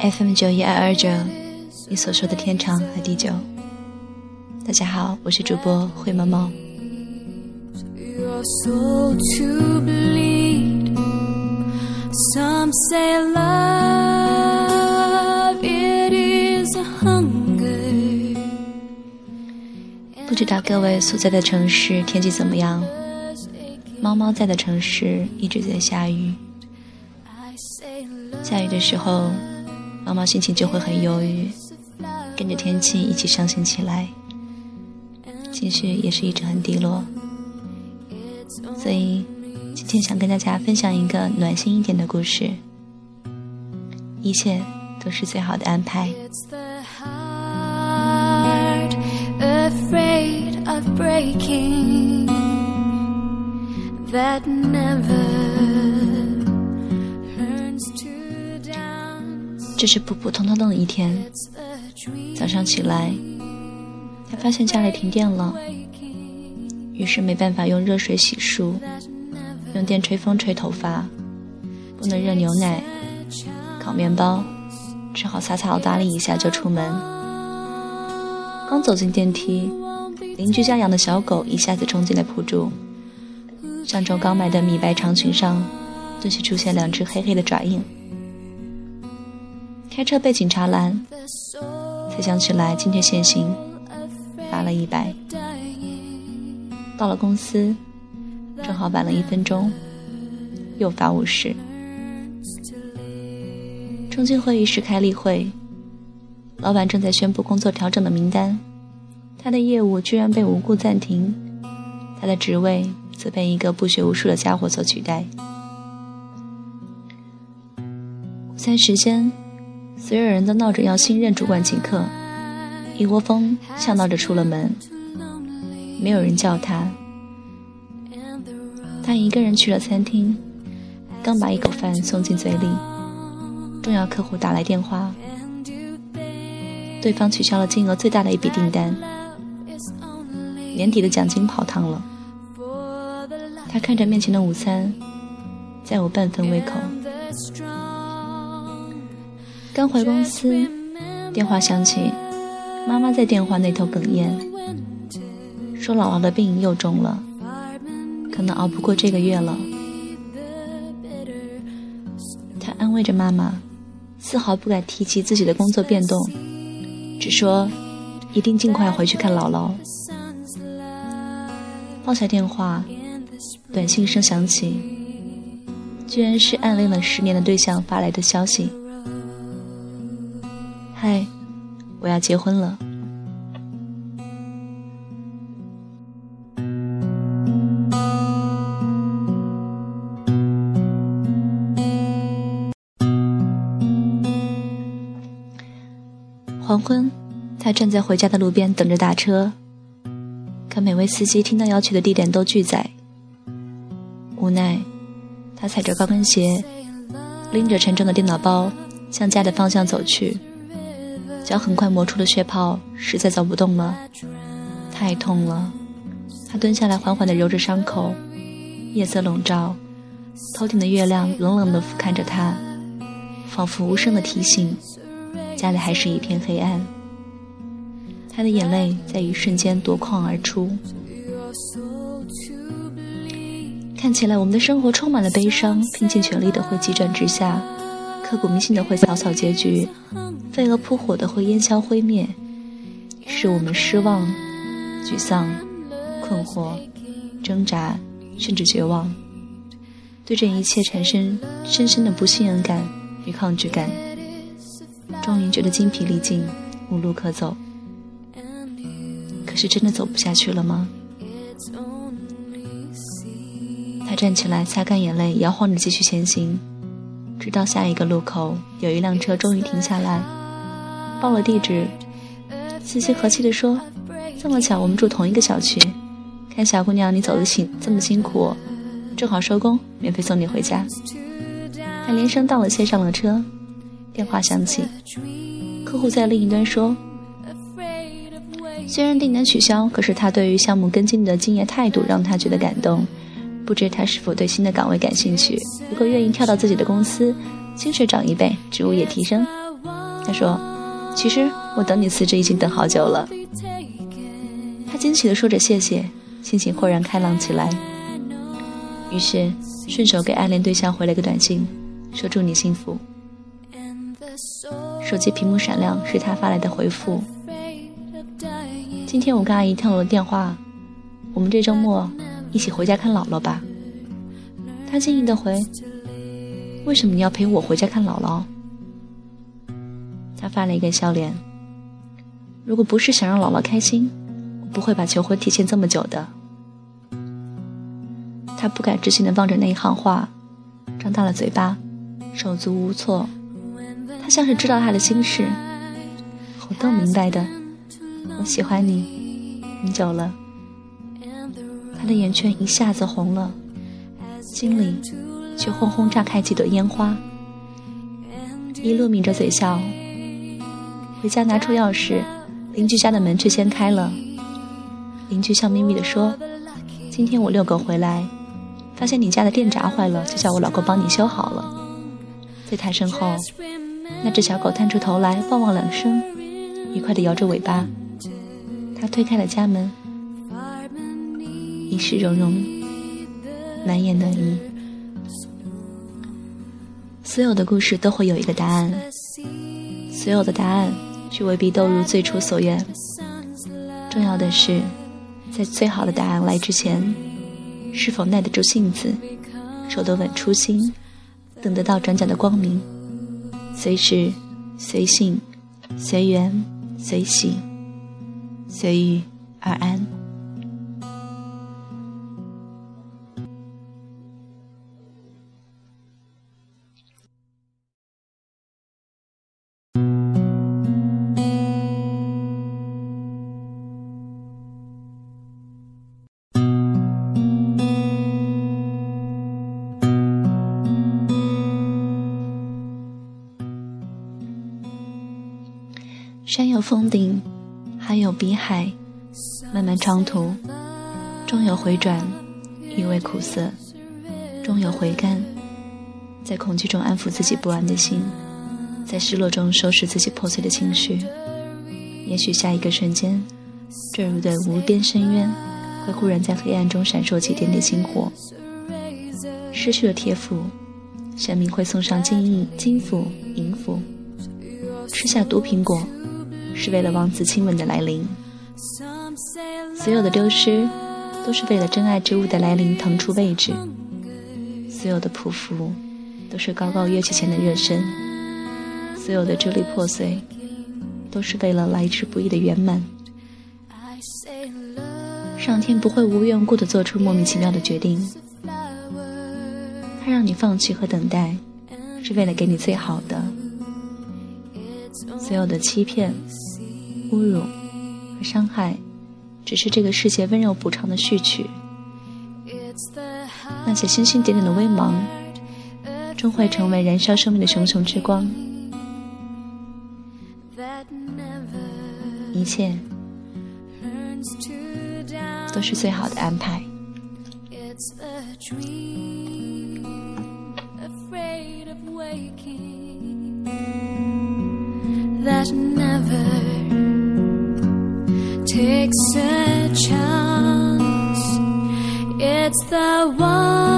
FM 九一二二九，你所说的天长和地久。大家好，我是主播慧萌萌。不知道各位所在的城市天气怎么样？猫猫在的城市一直在下雨。下雨的时候，猫猫心情就会很忧郁，跟着天气一起伤心起来，情绪也是一直很低落。所以，今天想跟大家分享一个暖心一点的故事。一切都是最好的安排。That never 这是普普通通的一天。早上起来，他发现家里停电了，于是没办法用热水洗漱，用电吹风吹头发，不能热牛奶、烤面包，只好洒洒打理一下就出门。刚走进电梯，邻居家养的小狗一下子冲进来扑住，上周刚买的米白长裙上，顿时出现两只黑黑的爪印。开车被警察拦，才想起来今天限行，罚了一百。到了公司，正好晚了一分钟，又罚五十。冲进会议室开例会，老板正在宣布工作调整的名单，他的业务居然被无故暂停，他的职位则被一个不学无术的家伙所取代。午餐时间。所有人都闹着要新任主管请客，一窝蜂笑闹着出了门。没有人叫他，他一个人去了餐厅，刚把一口饭送进嘴里，重要客户打来电话，对方取消了金额最大的一笔订单，年底的奖金泡汤了。他看着面前的午餐，再无半分胃口。刚回公司，电话响起，妈妈在电话那头哽咽，说姥姥的病又重了，可能熬不过这个月了。他安慰着妈妈，丝毫不敢提起自己的工作变动，只说一定尽快回去看姥姥。放下电话，短信声响起，居然是暗恋了十年的对象发来的消息。嗨，我要结婚了。黄昏，他站在回家的路边等着打车，可每位司机听到要去的地点都拒载。无奈，他踩着高跟鞋，拎着沉重的电脑包，向家的方向走去。脚很快磨出了血泡，实在走不动了，太痛了。他蹲下来，缓缓地揉着伤口。夜色笼罩，头顶的月亮冷冷地俯瞰着他，仿佛无声的提醒：家里还是一片黑暗。他的眼泪在一瞬间夺眶而出。看起来我们的生活充满了悲伤，拼尽全力的会急转直下，刻骨铭心的会草草结局。飞蛾扑火的会烟消灰灭，使我们失望、沮丧、困惑、挣扎，甚至绝望，对这一切产生深深的不信任感与抗拒感，终于觉得精疲力尽，无路可走。可是真的走不下去了吗？他站起来，擦干眼泪，摇晃着继续前行，直到下一个路口，有一辆车终于停下来。报了地址，司机和气地说：“这么巧，我们住同一个小区。看小姑娘你走的辛这么辛苦，正好收工，免费送你回家。”他连声道了谢，上了车。电话响起，客户在另一端说：“虽然订单取消，可是他对于项目跟进的敬业态度让他觉得感动。不知他是否对新的岗位感兴趣？如果愿意跳到自己的公司，薪水涨一倍，职务也提升。”他说：“其实我等你辞职已经等好久了。”他惊喜地说着谢谢，心情豁然开朗起来。于是顺手给暗恋对象回了个短信，说祝你幸福。手机屏幕闪亮，是他发来的回复。今天我跟阿姨通了电话，我们这周末一起回家看姥姥吧。他惊异的回：“为什么你要陪我回家看姥姥？”他发了一个笑脸：“如果不是想让姥姥开心，我不会把求婚提前这么久的。”他不敢置信的望着那一行话，张大了嘴巴，手足无措。他像是知道他的心事，我都明白的。我喜欢你很久了。他的眼圈一下子红了，心里却轰轰炸开几朵烟花。一路抿着嘴笑，回家拿出钥匙，邻居家的门却先开了。邻居笑眯眯地说：“今天我遛狗回来。”发现你家的电闸坏了，就叫我老公帮你修好了。在他身后，那只小狗探出头来，汪汪两声，愉快地摇着尾巴。他推开了家门，一世融融，难言难喻。所有的故事都会有一个答案，所有的答案却未必都如最初所愿。重要的是，在最好的答案来之前。是否耐得住性子，守得稳初心，等得到转角的光明，随时随性，随缘随喜，随遇而安。有峰顶，还有比海，漫漫长途，终有回转，余味苦涩，终有回甘。在恐惧中安抚自己不安的心，在失落中收拾自己破碎的情绪。也许下一个瞬间，坠入的无边深渊，会忽然在黑暗中闪烁起点点星火。失去了铁斧，神明会送上金银、金斧、银斧。吃下毒苹果。是为了王子亲吻的来临，所有的丢失都是为了真爱之物的来临腾出位置，所有的匍匐都是高高跃起前的热身，所有的支离破碎都是为了来之不易的圆满。上天不会无缘故的做出莫名其妙的决定，他让你放弃和等待，是为了给你最好的。所有的欺骗。侮辱和伤害，只是这个世界温柔补偿的序曲。那些星星点点的微芒，终会成为燃烧生命的熊熊之光。一切都是最好的安排。That never. Takes a chance. It's the one